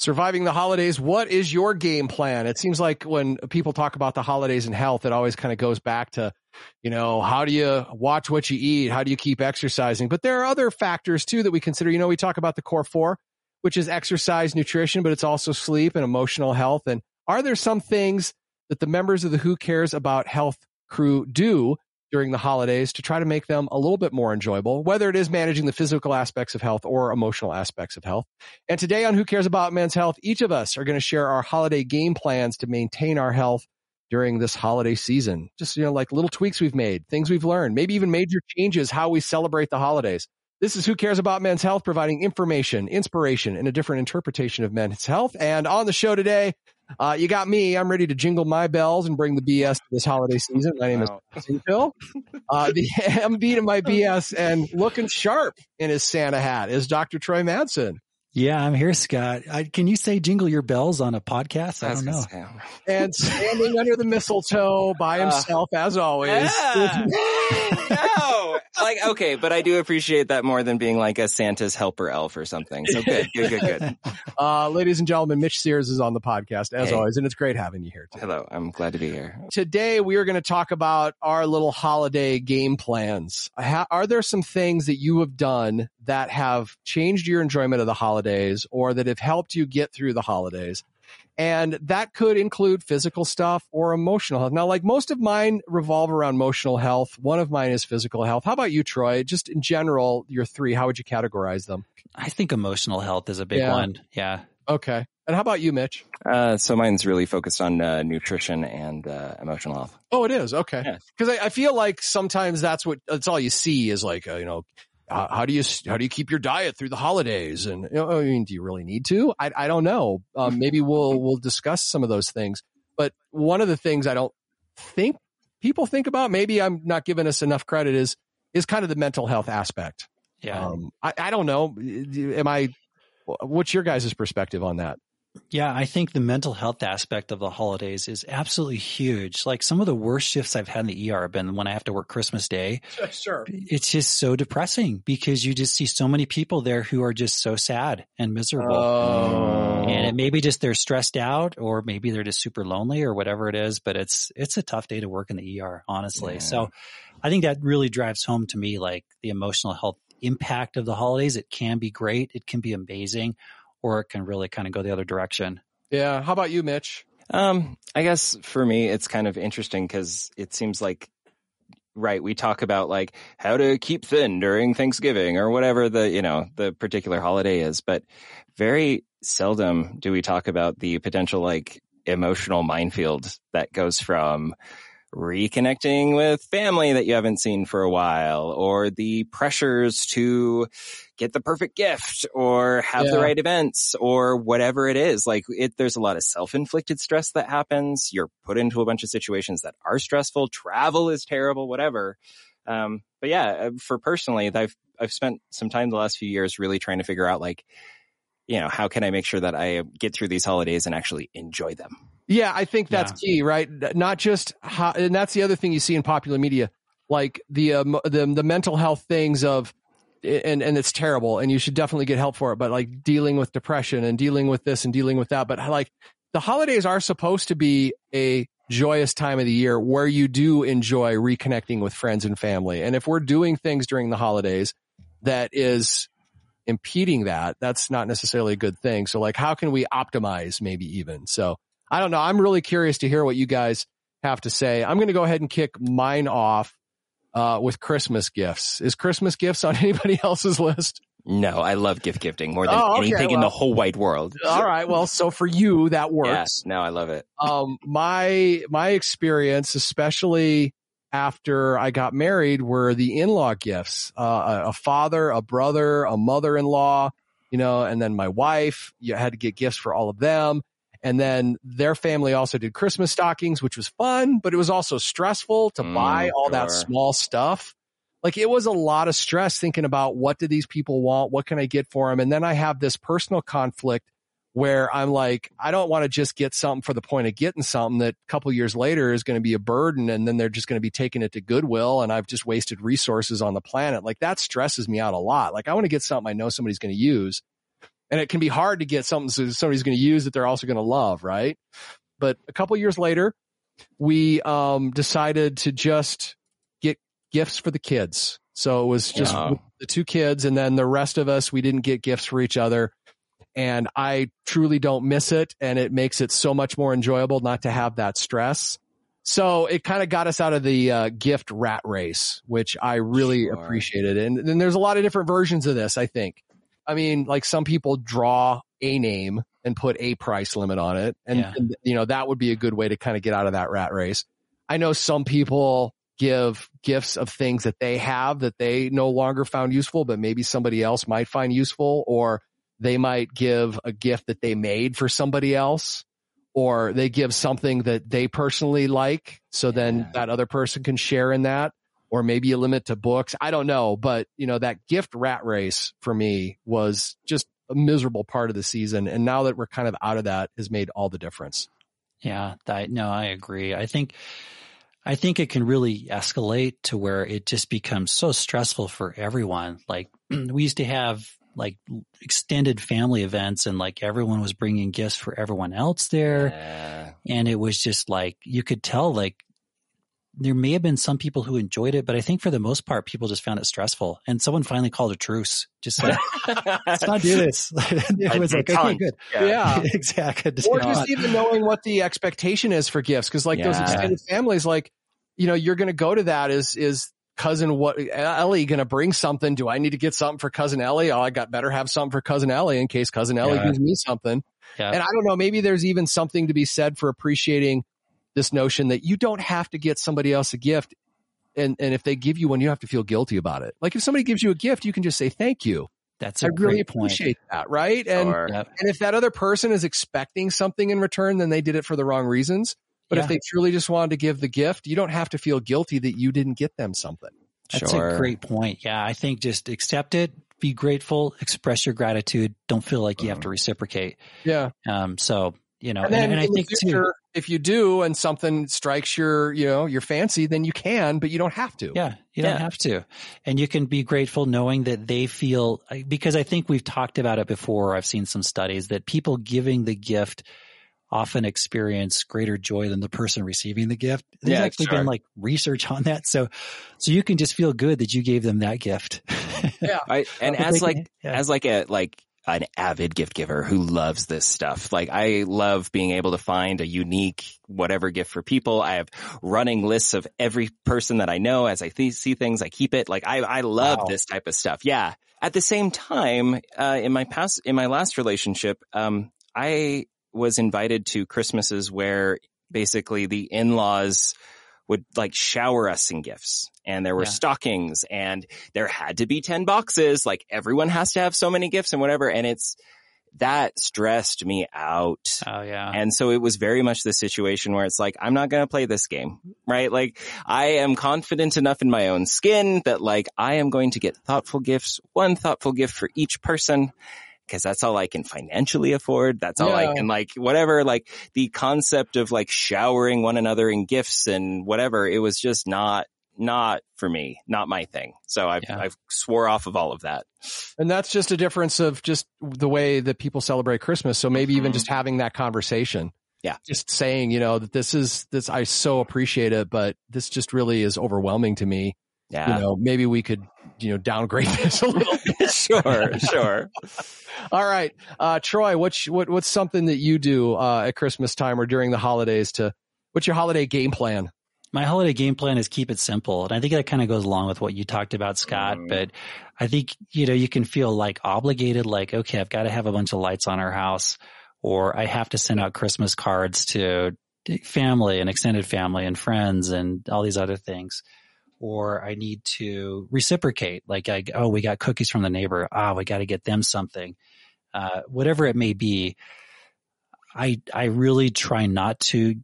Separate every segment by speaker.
Speaker 1: Surviving the holidays. What is your game plan? It seems like when people talk about the holidays and health, it always kind of goes back to, you know, how do you watch what you eat? How do you keep exercising? But there are other factors too that we consider. You know, we talk about the core four, which is exercise, nutrition, but it's also sleep and emotional health. And are there some things that the members of the Who Cares About Health crew do during the holidays to try to make them a little bit more enjoyable, whether it is managing the physical aspects of health or emotional aspects of health. And today on Who Cares About Men's Health, each of us are going to share our holiday game plans to maintain our health during this holiday season. Just, you know, like little tweaks we've made, things we've learned, maybe even major changes how we celebrate the holidays. This is Who Cares About Men's Health, providing information, inspiration, and a different interpretation of men's health. And on the show today, uh, you got me. I'm ready to jingle my bells and bring the BS to this holiday season. My name wow. is Phil. Uh, the MD to my BS and looking sharp in his Santa hat is Dr. Troy Madsen.
Speaker 2: Yeah, I'm here, Scott. I, can you say jingle your bells on a podcast? I don't know.
Speaker 1: And standing under the mistletoe by uh, himself, uh, as always. Yeah.
Speaker 3: no, like okay, but I do appreciate that more than being like a Santa's helper elf or something. So good, good, good, good.
Speaker 1: Uh, ladies and gentlemen, Mitch Sears is on the podcast as hey. always, and it's great having you here.
Speaker 3: Today. Hello, I'm glad to be here.
Speaker 1: Today we are going to talk about our little holiday game plans. Are there some things that you have done that have changed your enjoyment of the holidays, or that have helped you get through the holidays? And that could include physical stuff or emotional health. Now, like most of mine revolve around emotional health. One of mine is physical health. How about you, Troy? Just in general, your three, how would you categorize them?
Speaker 2: I think emotional health is a big yeah. one. Yeah.
Speaker 1: Okay. And how about you, Mitch?
Speaker 3: Uh, so mine's really focused on uh, nutrition and uh, emotional health.
Speaker 1: Oh, it is okay. Because I, I, feel like sometimes that's what that's all you see is like uh, you know uh, how do you how do you keep your diet through the holidays? And you know, I mean, do you really need to? I I don't know. Um, maybe we'll we'll discuss some of those things. But one of the things I don't think people think about, maybe I'm not giving us enough credit, is is kind of the mental health aspect.
Speaker 2: Yeah. Um,
Speaker 1: I I don't know. Am I? What's your guys' perspective on that?
Speaker 2: Yeah, I think the mental health aspect of the holidays is absolutely huge. Like some of the worst shifts I've had in the ER have been when I have to work Christmas Day.
Speaker 1: Sure.
Speaker 2: It's just so depressing because you just see so many people there who are just so sad and miserable.
Speaker 1: Oh.
Speaker 2: And it maybe just they're stressed out or maybe they're just super lonely or whatever it is, but it's it's a tough day to work in the ER, honestly. Yeah. So I think that really drives home to me like the emotional health impact of the holidays. It can be great, it can be amazing or it can really kind of go the other direction.
Speaker 1: Yeah. How about you, Mitch?
Speaker 3: Um, I guess for me, it's kind of interesting because it seems like, right, we talk about like how to keep thin during Thanksgiving or whatever the, you know, the particular holiday is, but very seldom do we talk about the potential like emotional minefield that goes from reconnecting with family that you haven't seen for a while or the pressures to get the perfect gift or have yeah. the right events or whatever it is. Like it, there's a lot of self-inflicted stress that happens. You're put into a bunch of situations that are stressful. Travel is terrible, whatever. Um, but yeah, uh, for personally, I've, I've spent some time the last few years really trying to figure out like, you know, how can I make sure that I get through these holidays and actually enjoy them?
Speaker 1: Yeah, I think that's yeah. key, right? Not just how, and that's the other thing you see in popular media, like the um, the the mental health things of, and and it's terrible, and you should definitely get help for it. But like dealing with depression and dealing with this and dealing with that, but like the holidays are supposed to be a joyous time of the year where you do enjoy reconnecting with friends and family. And if we're doing things during the holidays that is impeding that, that's not necessarily a good thing. So like, how can we optimize maybe even? So I don't know. I'm really curious to hear what you guys have to say. I'm going to go ahead and kick mine off uh, with Christmas gifts. Is Christmas gifts on anybody else's list?
Speaker 3: No, I love gift gifting more than oh, okay, anything well, in the whole wide world.
Speaker 1: all right. Well, so for you, that works.
Speaker 3: Yeah, no, I love it.
Speaker 1: Um, my, my experience, especially after I got married were the in-law gifts, uh, a father, a brother, a mother-in-law, you know, and then my wife, you had to get gifts for all of them. And then their family also did Christmas stockings, which was fun, but it was also stressful to mm, buy all sure. that small stuff. Like it was a lot of stress thinking about what do these people want? What can I get for them? And then I have this personal conflict where I'm like, I don't want to just get something for the point of getting something that a couple years later is going to be a burden and then they're just going to be taking it to Goodwill and I've just wasted resources on the planet. Like that stresses me out a lot. Like I want to get something I know somebody's going to use. And it can be hard to get something so somebody's going to use that they're also going to love, right? But a couple years later, we um, decided to just get gifts for the kids. So it was just
Speaker 3: Yeah.
Speaker 1: the two kids, and then the rest of us, we didn't get gifts for each other. And I truly don't miss it, and it makes it so much more enjoyable not to have that stress. So it kind of got us out of the uh, gift rat race, which I really
Speaker 3: Sure.
Speaker 1: appreciated. And then there's a lot of different versions of this, I think. I mean, like some people draw a name and put a price limit on it. And,
Speaker 2: Yeah.
Speaker 1: and, you know, that would be a good way to kind of get out of that rat race. I know some people give gifts of things that they have that they no longer found useful, but maybe somebody else might find useful, or they might give a gift that they made for somebody else, or they give something that they personally like. So then that other person can share in that, or maybe a limit to books. I don't know, but you know, that gift rat race for me was just a miserable part of the season. And now that we're kind of out of that has made all the difference.
Speaker 2: Yeah, that, no, I agree. I think, I think it can really escalate to where it just becomes so stressful for everyone. Like we used to have like extended family events and like everyone was bringing gifts for everyone else there.
Speaker 3: Yeah.
Speaker 2: And it was just like, you could tell like there may have been some people who enjoyed it, but I think for the most part, people just found it stressful. And someone finally called a truce. Just said, let's not do this. it was
Speaker 3: I
Speaker 2: like, okay, good.
Speaker 1: Yeah.
Speaker 2: exactly.
Speaker 1: or
Speaker 2: Just
Speaker 1: just even knowing what the expectation is for gifts. Cause like those extended families, like, you know, you're going to go to that is, is cousin what Ellie going to bring something? Do I need to get something for cousin Ellie? Oh, I got better have something for cousin Ellie in case cousin Ellie
Speaker 2: Yeah.
Speaker 1: gives me something.
Speaker 2: Yeah.
Speaker 1: And I don't know, maybe there's even something to be said for appreciating this notion that you don't have to get somebody else a gift. And, and if they give you one, you have to feel guilty about it. Like if somebody gives you a gift, you can just say thank you.
Speaker 2: That's a
Speaker 1: I really
Speaker 2: great point.
Speaker 1: appreciate that. Right. And,
Speaker 3: Sure.
Speaker 2: Yep.
Speaker 1: and if that other person is expecting something in return, then they did it for the wrong reasons. But
Speaker 2: Yeah.
Speaker 1: if they truly just wanted to give the gift, you don't have to feel guilty that you didn't get them something.
Speaker 2: That's
Speaker 3: Sure.
Speaker 2: a great point. Yeah. I think just accept it, be grateful, express your gratitude. Don't feel like you have to reciprocate.
Speaker 1: Yeah.
Speaker 2: Um, so, you know,
Speaker 1: And
Speaker 2: and,
Speaker 1: then
Speaker 2: and I
Speaker 1: in the
Speaker 2: think too,
Speaker 1: future, if you do and something strikes your, you know, your fancy, then you can, but you don't have to.
Speaker 2: Yeah, you don't have to. And you can be grateful knowing that they feel, because I think we've talked about it before. I've seen some studies that people giving the gift often experience greater joy than the person receiving the gift. There's
Speaker 3: Yeah,
Speaker 2: actually
Speaker 3: sure.
Speaker 2: been like research on that. So, so you can just feel good that you gave them that gift.
Speaker 1: Yeah.
Speaker 3: I, and as like
Speaker 2: can- yeah.
Speaker 3: as like a like an avid gift giver who loves this stuff. Like I love being able to find a unique whatever gift for people. I have running lists of every person that I know as I th- see things. I keep it. Like I I love
Speaker 2: Wow.
Speaker 3: this type of stuff. Yeah. At the same time, uh, in my past in my last relationship, um, I was invited to Christmases where basically the in-laws would like shower us in gifts and there were
Speaker 2: Yeah.
Speaker 3: stockings and there had to be 10 boxes. Like everyone has to have so many gifts and whatever. And it's that stressed me out.
Speaker 2: Oh yeah.
Speaker 3: And so it was very much the situation where it's like, I'm not going to play this game, right? Like I am confident enough in my own skin that like I am going to get thoughtful gifts, one thoughtful gift for each person. Cause that's all I can financially afford. That's all
Speaker 1: Yeah.
Speaker 3: I can like, whatever, like the concept of like showering one another in gifts and whatever. It was just not, not for me, not my thing. So I've,
Speaker 2: Yeah.
Speaker 3: I've swore off of all of that.
Speaker 1: And that's just a difference of just the way that people celebrate Christmas. So maybe even
Speaker 3: Mhm.
Speaker 1: just having that conversation.
Speaker 3: Yeah.
Speaker 1: Just saying, you know, that this is this I so appreciate it, but this just really is overwhelming to me.
Speaker 3: Yeah.
Speaker 1: You know, maybe we could, you know, downgrade this a little bit.
Speaker 3: sure. Sure.
Speaker 1: All right. Uh Troy, what's what what's something that you do uh at Christmas time or during the holidays to what's your holiday game plan?
Speaker 2: my holiday game plan is keep it simple. And I think that kind of goes along with what you talked about, Scott.
Speaker 3: Mm.
Speaker 2: But I think, you know, you can feel like obligated, like, okay, I've got to have a bunch of lights on our house or I have to send out Christmas cards to family and extended family and friends and all these other things. Or I need to reciprocate, like, I, oh, we got cookies from the neighbor. Ah, we got to get them something. Uh, whatever it may be. I, I really try not to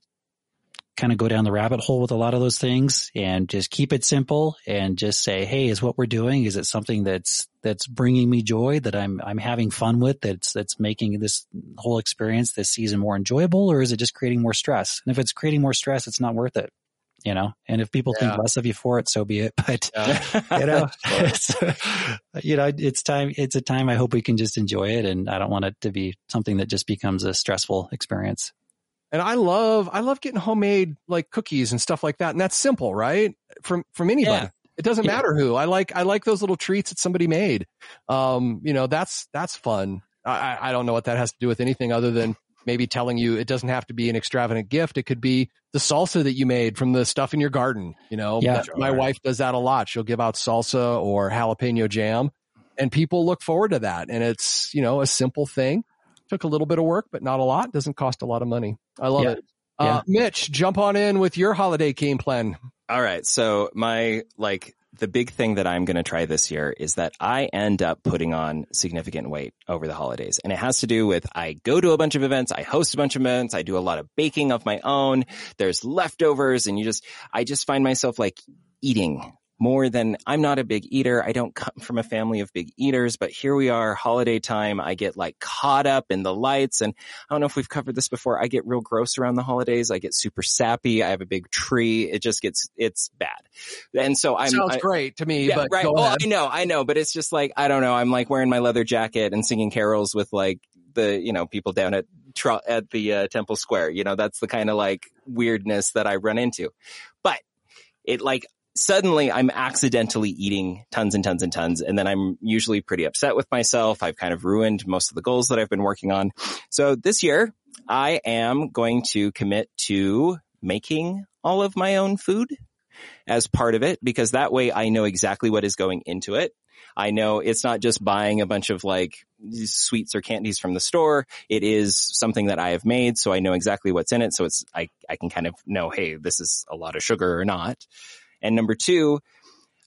Speaker 2: kind of go down the rabbit hole with a lot of those things and just keep it simple and just say, Hey, is what we're doing? Is it something that's, that's bringing me joy that I'm, I'm having fun with that's, that's making this whole experience this season more enjoyable or is it just creating more stress? And if it's creating more stress, it's not worth it. You know, and if people
Speaker 1: Yeah.
Speaker 2: think less of you for it, so be it. But
Speaker 1: Yeah.
Speaker 2: you know, it's, you know, it's time. It's a time. I hope we can just enjoy it, and I don't want it to be something that just becomes a stressful experience.
Speaker 1: And I love, I love getting homemade like cookies and stuff like that. And that's simple, right? From, from anybody.
Speaker 2: Yeah.
Speaker 1: It doesn't matter who. I like, I like those little treats that somebody made. Um, you know, that's, that's fun. I- I don't know what that has to do with anything other than maybe telling you it doesn't have to be an extravagant gift. It could be the salsa that you made from the stuff in your garden. You know,
Speaker 2: Yeah.
Speaker 1: That- my wife does that a lot. She'll give out salsa or jalapeno jam and people look forward to that. And it's, you know, a simple thing. Took a little bit of work, but not a lot. Doesn't cost a lot of money. I love
Speaker 2: Yeah.
Speaker 1: it. Uh, Mitch, jump on in with your holiday game plan.
Speaker 3: All right. So my like the big thing that I'm going to try this year is that I end up putting on significant weight over the holidays. And it has to do with I go to a bunch of events, I host a bunch of events, I do a lot of baking of my own. There's leftovers and you just I just find myself like eating more than I'm not a big eater. I don't come from a family of big eaters, but here we are, holiday time. I get like caught up in the lights and I don't know if we've covered this before. I get real gross around the holidays. I get super sappy. I have a big tree. It just gets, it's bad. And so I'm,
Speaker 1: Sounds
Speaker 3: I-
Speaker 1: great to me,
Speaker 3: yeah,
Speaker 1: but
Speaker 3: right.
Speaker 1: go
Speaker 3: Oh. I know, I know, but it's just like, I don't know. I'm like wearing my leather jacket and singing carols with like the, you know, people down at, at the uh, Temple Square. You know, that's the kind of like weirdness that I run into. But it like, suddenly I'm accidentally eating tons and tons and tons. And then I'm usually pretty upset with myself. I've kind of ruined most of the goals that I've been working on. So this year I am going to commit to making all of my own food as part of it because that way I know exactly what is going into it. I know it's not just buying a bunch of like sweets or candies from the store. It is something that I have made. So I know exactly what's in it. So it's, I, I can kind of know, Hey, this is a lot of sugar or not. And number two,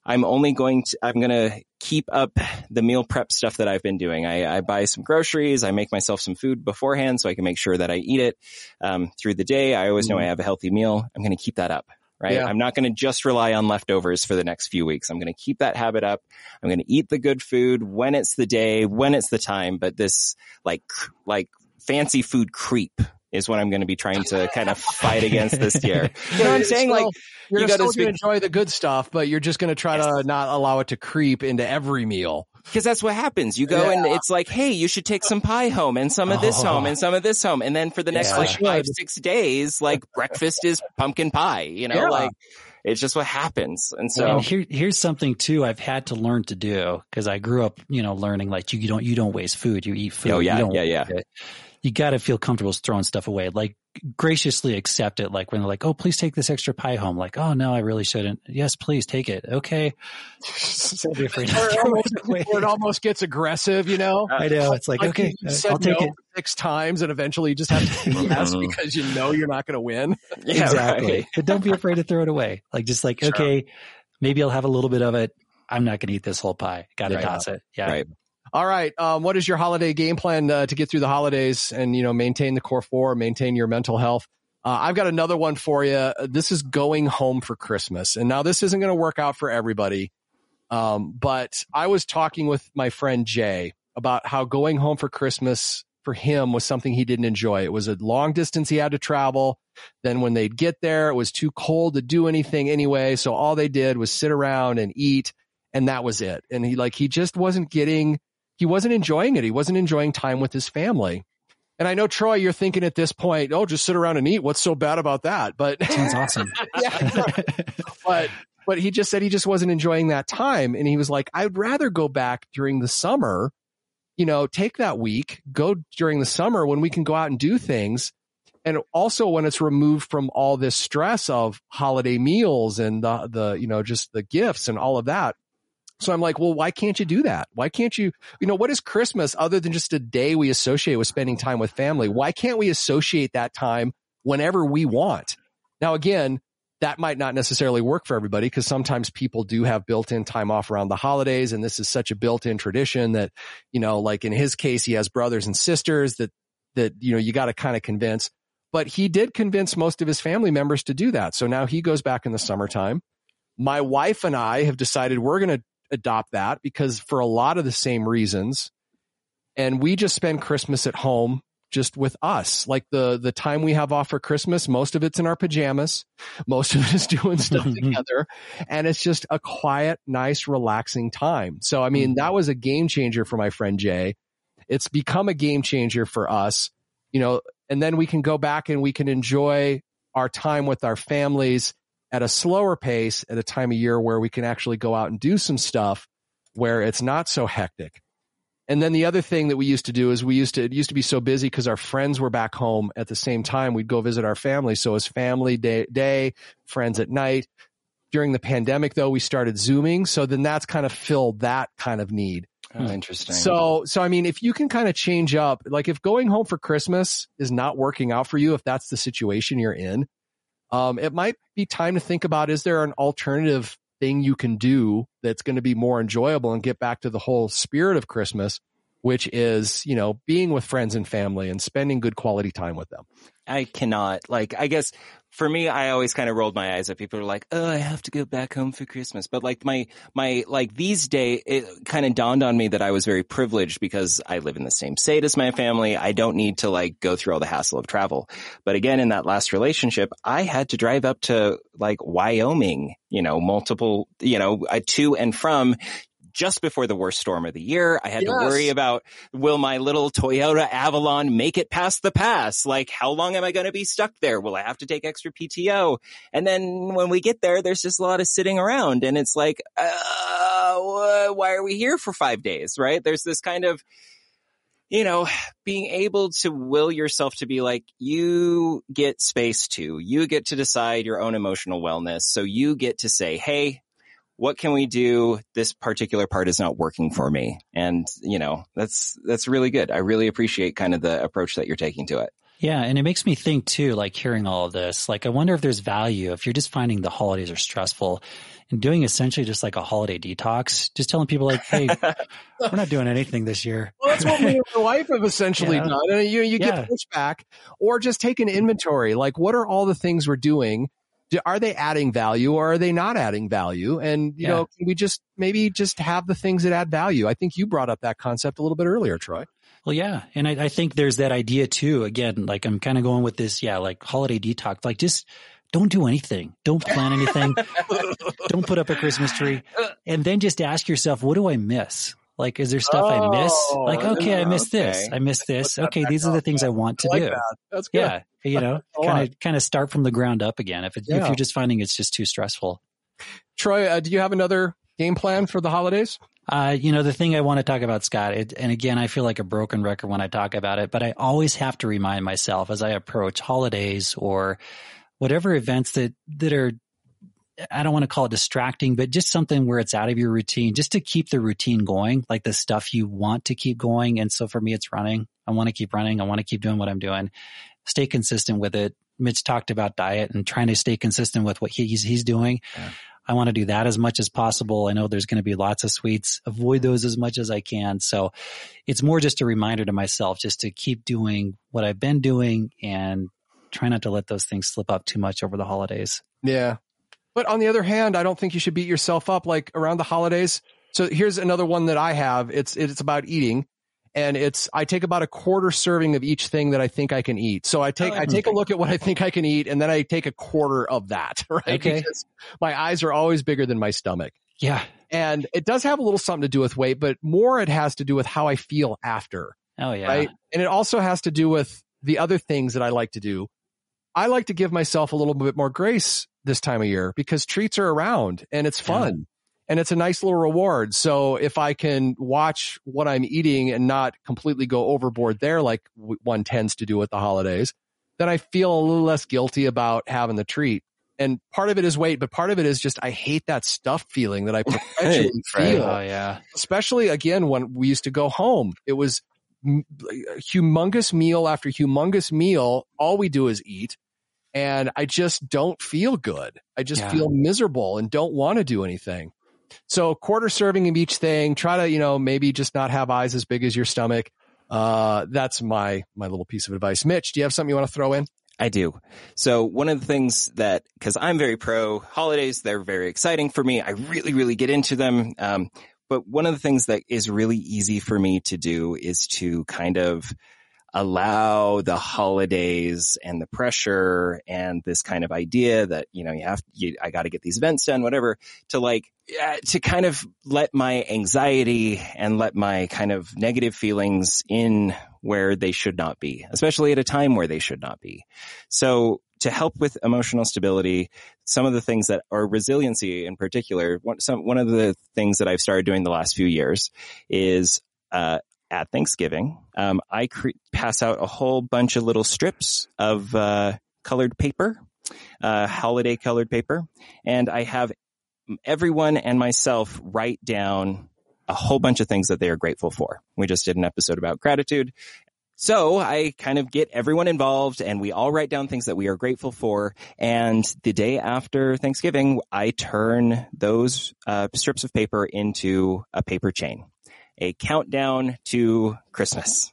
Speaker 3: I'm only going to, I'm going to keep up the meal prep stuff that I've been doing. I, I buy some groceries. I make myself some food beforehand so I can make sure that I eat it, um, through the day. I always know I have a healthy meal. I'm going to keep that up. Right.
Speaker 1: Yeah.
Speaker 3: I'm not going to just rely on leftovers for the next few weeks. I'm going to keep that habit up. I'm going to eat the good food when it's the day, when it's the time. But this like, like fancy food creep is what I'm going to be trying to kind of fight against this year. You know what I'm saying? Like,
Speaker 1: you're
Speaker 3: you
Speaker 1: still
Speaker 3: gotta
Speaker 1: going
Speaker 3: speak-
Speaker 1: to enjoy the good stuff, but you're just going to try to not allow it to creep into every meal.
Speaker 3: Because that's what happens. You go and it's like, hey, you should take some pie home and some of this
Speaker 1: Oh.
Speaker 3: home and some of this home. And then for the next
Speaker 2: Yeah.
Speaker 3: like five, six days, like breakfast is pumpkin pie, you know,
Speaker 1: Yeah.
Speaker 3: like it's just what happens. And so,
Speaker 2: and here, here's something too I've had to learn to do because I grew up, you know, learning like you, you don't you don't waste food, you eat food.
Speaker 3: Oh, yeah,
Speaker 2: you don't
Speaker 3: yeah,
Speaker 2: waste
Speaker 3: yeah.
Speaker 2: It. You got to feel comfortable throwing stuff away. Like graciously accept it. Like when they're like, "Oh, please take this extra pie home." Like, "Oh no, I really shouldn't." Yes, please take it. Okay. Don't be afraid to
Speaker 1: Where it
Speaker 2: throw
Speaker 1: almost,
Speaker 2: it away.
Speaker 1: it almost gets aggressive, you know?
Speaker 2: I know. It's like,
Speaker 1: Like
Speaker 2: okay,
Speaker 1: uh,
Speaker 2: I'll take
Speaker 1: no
Speaker 2: it.
Speaker 1: six times and eventually you just have to say yes because you know you're not going to win.
Speaker 3: yeah,
Speaker 2: exactly.
Speaker 3: right.
Speaker 2: But don't be afraid to throw it away. Like just like,
Speaker 3: Sure.
Speaker 2: okay, maybe I'll have a little bit of it. I'm not going to eat this whole pie. Got to
Speaker 1: Right.
Speaker 2: toss it. Yeah.
Speaker 3: Right.
Speaker 1: All right. Um, what is your holiday game plan uh, to get through the holidays and, you know, maintain the core four, maintain your mental health? Uh, I've got another one for you. This is going home for Christmas. And now this isn't going to work out for everybody. Um, but I was talking with my friend Jay about how going home for Christmas for him was something he didn't enjoy. It was a long distance he had to travel. Then when they'd get there, it was too cold to do anything anyway. So all they did was sit around and eat and that was it. And he like, he just wasn't getting, he wasn't enjoying it. He wasn't enjoying time with his family. And I know Troy, you're thinking at this point, oh, just sit around and eat. What's so bad about that? But
Speaker 2: Sounds awesome.
Speaker 1: yeah, but but he just said he just wasn't enjoying that time and he was like i'd rather go back during the summer you know take that week go during the summer when we can go out and do things and also when it's removed from all this stress of holiday meals and the the you know just the gifts and all of that so i'm like well why can't you do that? Why can't you you know what is christmas other than just a day we associate with spending time with family? Why can't we associate that time whenever we want? Now again that might not necessarily work for everybody because sometimes people do have built-in time off around the holidays and this is such a built-in tradition that you know like in his case he has brothers and sisters that that you know you got to kind of convince. But he did convince most of his family members to do that. So now he goes back in the summertime. My wife and I have decided we're going to adopt that because for a lot of the same reasons and we just spend Christmas at home just with us. Like the the time we have off for Christmas, most of it's in our pajamas. Most of it is doing stuff together. And it's just a quiet, nice, relaxing time. So I mean, that mm-hmm. was a game changer for my friend Jay. It's become a game changer for us, you know, and then we can go back and we can enjoy our time with our families at a slower pace at a time of year where we can actually go out and do some stuff where it's not so hectic. And then the other thing that we used to do is we used to, it used to be so busy because our friends were back home at the same time. We'd go visit our family. So it was family day, day, friends at night. During the pandemic though, we started zooming. So then that's kind of filled that kind of need.
Speaker 3: Oh, interesting.
Speaker 1: So, so I mean, if you can kind of change up, like if going home for Christmas is not working out for you, if that's the situation you're in, um, it might be time to think about, is there an alternative thing you can do that's going to be more enjoyable and get back to the whole spirit of Christmas, which is, you know, being with friends and family and spending good quality time with them.
Speaker 3: I cannot like I guess for me I always kind of rolled my eyes at people who are like, "Oh, I have to go back home for Christmas." But like my my like these days it kind of dawned on me that I was very privileged because I live in the same state as my family. I don't need to like go through all the hassle of travel. But again, in that last relationship, I had to drive up to like Wyoming, you know, multiple, you know, uh, to and from just before the worst storm of the year. I had yes. to worry about will my little Toyota Avalon make it past the pass? Like how long am I going to be stuck there? Will I have to take extra PTO? And then when we get there, there's just a lot of sitting around and it's like, uh, why are we here for five days? Right? There's this kind of, you know, being able to will yourself to be like, you get space to, You get to decide your own emotional wellness. So you get to say, Hey, what can we do? This particular part is not working for me. And, you know, that's, that's really good. I really appreciate kind of the approach that you're taking to it.
Speaker 2: Yeah. And it makes me think too, like hearing all of this, like I wonder if there's value if you're just finding the holidays are stressful and doing essentially just like a holiday detox, just telling people like, Hey, we're not doing anything this year.
Speaker 1: Well, that's what me and my wife have essentially yeah. done. And you, you get yeah. pushback or just take an inventory. Like what are all the things we're doing? Are they adding value or are they not adding value? And, you yeah. know, we just maybe just have the things that add value? I think you brought up that concept a little bit earlier, Troy.
Speaker 2: Well, yeah. And I, I think there's that idea too. Again, like I'm kind of going with this, yeah, like holiday detox, like just don't do anything. Don't plan anything. don't put up a Christmas tree. And then just ask yourself, what do I miss? Like, is there stuff oh, I miss? Like, okay, I missed okay. this. I missed this. Okay, these are the things I want to
Speaker 1: I
Speaker 2: like
Speaker 1: do. That. That's good.
Speaker 2: Yeah, you know, kind of kind of start from the ground up again. If it, yeah. if you're just finding it's just too stressful.
Speaker 1: Troy, uh, do you have another game plan for the holidays?
Speaker 2: Uh, you know, the thing I want to talk about, Scott, it, and again, I feel like a broken record when I talk about it, but I always have to remind myself as I approach holidays or whatever events that, that are I don't want to call it distracting, but just something where it's out of your routine, just to keep the routine going, like the stuff you want to keep going. And so for me, it's running. I want to keep running. I want to keep doing what I'm doing. Stay consistent with it. Mitch talked about diet and trying to stay consistent with what he's he's doing. Yeah. I want to do that as much as possible. I know there's going to be lots of sweets. Avoid those as much as I can. So it's more just a reminder to myself just to keep doing what I've been doing and try not to let those things slip up too much over the holidays.
Speaker 1: Yeah. But on the other hand, I don't think you should beat yourself up like around the holidays. So here's another one that I have. It's it's about eating and it's I take about a quarter serving of each thing that I think I can eat. So I take oh, I take a look at what I think I can eat and then I take a quarter of that, right?
Speaker 2: Okay.
Speaker 1: Because my eyes are always bigger than my stomach.
Speaker 2: Yeah.
Speaker 1: And it does have a little something to do with weight, but more it has to do with how I feel after.
Speaker 2: Oh yeah.
Speaker 1: Right? And it also has to do with the other things that I like to do. I like to give myself a little bit more grace this time of year because treats are around and it's fun. Yeah. And it's a nice little reward. So if I can watch what I'm eating and not completely go overboard there, like one tends to do at the holidays, then I feel a little less guilty about having the treat. And part of it is weight, but part of it is just I hate that stuff feeling that I perpetually feel.
Speaker 2: Oh yeah.
Speaker 1: Especially again when we used to go home, it was humongous meal after humongous meal. All we do is eat and I just don't feel good. I just yeah. feel miserable and don't want to do anything. So quarter serving of each thing, try to, you know, maybe just not have eyes as big as your stomach. Uh, that's my, my little piece of advice. Mitch, do you have something you want to throw in?
Speaker 3: I do. So one of the things that, cause I'm very pro holidays, they're very exciting for me. I really, really get into them. Um, but one of the things that is really easy for me to do is to kind of allow the holidays and the pressure and this kind of idea that, you know, you have, you, I got to get these events done, whatever, to like, uh, to kind of let my anxiety and let my kind of negative feelings in where they should not be, especially at a time where they should not be. So to help with emotional stability, some of the things that are resiliency in particular, one, some, one of the things that I've started doing the last few years is, uh, at Thanksgiving, um, I cre- pass out a whole bunch of little strips of uh, colored paper, uh, holiday colored paper, and I have everyone and myself write down a whole bunch of things that they are grateful for. We just did an episode about gratitude. So I kind of get everyone involved and we all write down things that we are grateful for. And the day after Thanksgiving, I turn those uh, strips of paper into a paper chain a countdown to Christmas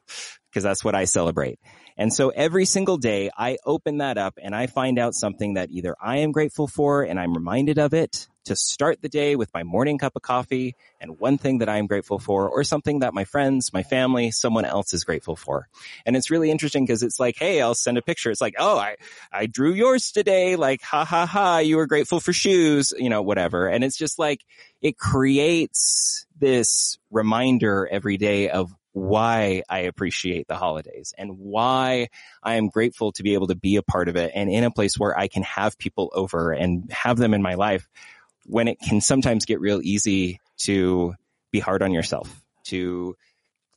Speaker 3: because that's what I celebrate. And so every single day I open that up and I find out something that either I am grateful for and I'm reminded of it to start the day with my morning cup of coffee and one thing that I am grateful for or something that my friends, my family, someone else is grateful for. And it's really interesting because it's like, Hey, I'll send a picture. It's like, Oh, I, I drew yours today. Like, ha ha ha. You were grateful for shoes, you know, whatever. And it's just like, it creates this reminder every day of why I appreciate the holidays and why I am grateful to be able to be a part of it and in a place where I can have people over and have them in my life when it can sometimes get real easy to be hard on yourself, to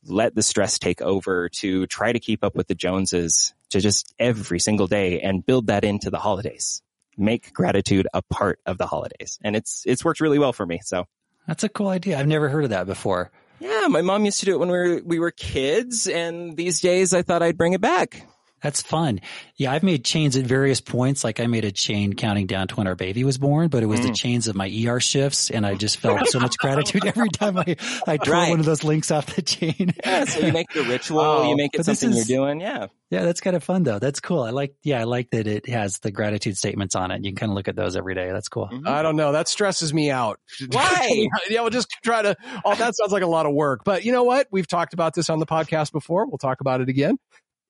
Speaker 3: let the stress take over, to try to keep up with the Joneses, to just every single day and build that into the holidays. Make gratitude a part of the holidays. And it's, it's worked really well for me. So
Speaker 2: that's a cool idea. I've never heard of that before.
Speaker 3: Yeah, my mom used to do it when we were we were kids, and these days I thought I'd bring it back.
Speaker 2: That's fun. Yeah, I've made chains at various points. Like I made a chain counting down to when our baby was born, but it was mm. the chains of my ER shifts, and I just felt so much gratitude every time I I tore right. one of those links off the chain.
Speaker 3: Yeah, so you make the ritual, oh, you make it something is, you're doing. Yeah,
Speaker 2: yeah, that's kind of fun though. That's cool. I like. Yeah, I like that it has the gratitude statements on it. You can kind of look at those every day. That's cool.
Speaker 1: Mm-hmm. I don't know. That stresses me out.
Speaker 3: Why?
Speaker 1: yeah, we'll just try to. Oh, that sounds like a lot of work. But you know what? We've talked about this on the podcast before. We'll talk about it again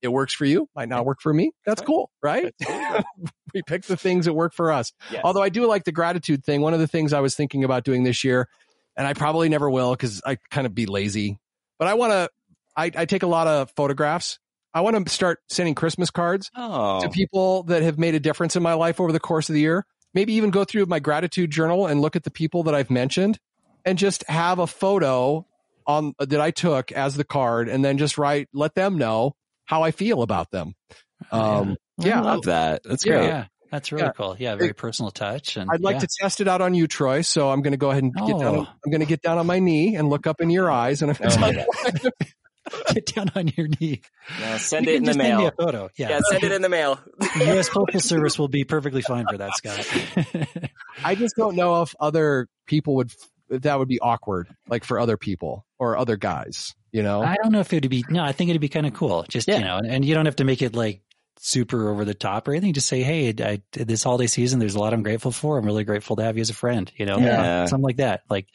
Speaker 1: it works for you, might not work for me. That's cool, right? we pick the things that work for us. Yes. Although I do like the gratitude thing. One of the things I was thinking about doing this year, and I probably never will because I kind of be lazy, but I want to, I, I, take a lot of photographs. I want to start sending Christmas cards
Speaker 3: oh.
Speaker 1: to people that have made a difference in my life over the course of the year. Maybe even go through my gratitude journal and look at the people that I've mentioned and just have a photo on that I took as the card and then just write, let them know how I feel about them. Um,
Speaker 3: yeah, yeah. I love that. That's great.
Speaker 2: Yeah. That's really yeah. cool. Yeah, very personal touch. And
Speaker 1: I'd like
Speaker 2: yeah.
Speaker 1: to test it out on you, Troy. So I'm going to go ahead and oh. get down. On, I'm going to get down on my knee and look up in your eyes, and I'm
Speaker 2: oh get down on your knee.
Speaker 3: No, send you it in the mail.
Speaker 2: a photo. Yeah.
Speaker 3: yeah, send it in the mail.
Speaker 2: the U.S. Postal Service will be perfectly fine for that, Scott.
Speaker 1: I just don't know if other people would. That would be awkward, like for other people or other guys you know
Speaker 2: i don't know if it'd be no i think it'd be kind of cool just yeah. you know and, and, you don't have to make it like super over the top or anything just say hey I, this holiday season there's a lot i'm grateful for i'm really grateful to have you as a friend you know
Speaker 3: yeah.
Speaker 2: Uh, something like that like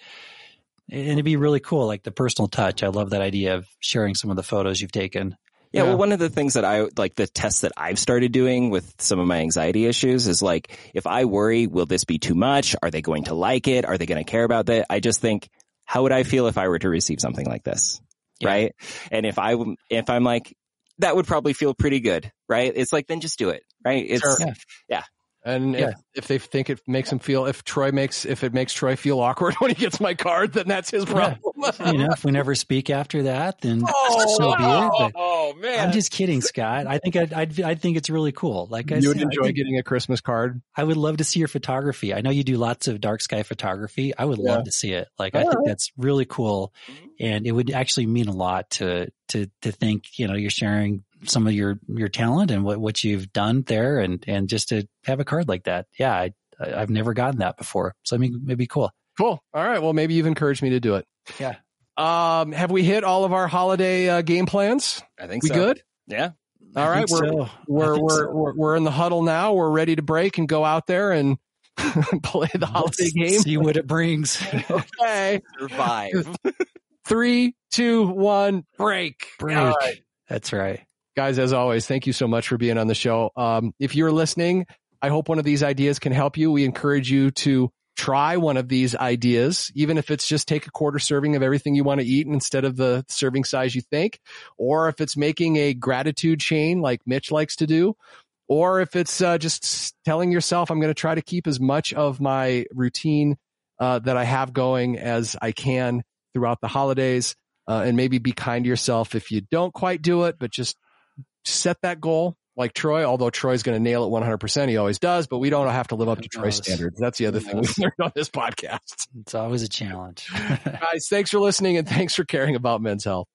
Speaker 2: and it'd be really cool like the personal touch i love that idea of sharing some of the photos you've taken
Speaker 3: yeah, yeah, well, one of the things that I like the tests that I've started doing with some of my anxiety issues is like, if I worry, will this be too much? Are they going to like it? Are they going to care about that? I just think, how would I feel if I were to receive something like this? yeah. right? And if I if I'm like that would probably feel pretty good, right? It's like then just do it, right? It's sure. yeah. yeah.
Speaker 1: And yeah. if, if they think it makes him feel, if Troy makes, if it makes Troy feel awkward when he gets my card, then that's his problem.
Speaker 2: Yeah. you know, if we never speak after that, then oh, so be it. But oh,
Speaker 3: oh man,
Speaker 2: I'm just kidding, Scott. I think I'd, I'd, i think it's really cool. Like I
Speaker 1: you
Speaker 2: would
Speaker 1: said, enjoy getting a Christmas card.
Speaker 2: I would love to see your photography. I know you do lots of dark sky photography. I would yeah. love to see it. Like I think that's really cool, mm-hmm. and it would actually mean a lot to to to think. You know, you're sharing some of your your talent and what what you've done there, and and just to have a card like that. Yeah, I, I've never gotten that before, so I mean, it'd be cool.
Speaker 1: Cool. All right. Well, maybe you've encouraged me to do it.
Speaker 2: Yeah.
Speaker 1: Um, have we hit all of our holiday uh, game plans?
Speaker 3: I think
Speaker 1: we
Speaker 3: so.
Speaker 1: good.
Speaker 3: Yeah.
Speaker 1: All right. We're, so. we're, we're, so. we're, we're in the huddle now. We're ready to break and go out there and play the holiday Let's game.
Speaker 2: See what it brings.
Speaker 1: okay.
Speaker 3: Survive.
Speaker 1: Three, two, one, break.
Speaker 2: Break. Right. That's right.
Speaker 1: guys, as always, thank you so much for being on the show. Um, if you're listening, I hope one of these ideas can help you. We encourage you to try one of these ideas, even if it's just take a quarter serving of everything you want to eat instead of the serving size you think, or if it's making a gratitude chain like Mitch likes to do, or if it's uh, just telling yourself, I'm going to try to keep as much of my routine uh, that I have going as I can throughout the holidays, uh, and maybe be kind to yourself if you don't quite do it, but just set that goal like Troy, although Troy's going to nail it 100%. He always does, but we don't have to live up to Troy's standards. That's the other thing we learned on this podcast.
Speaker 2: It's always a challenge.
Speaker 1: Guys, thanks for listening and thanks for caring about men's health.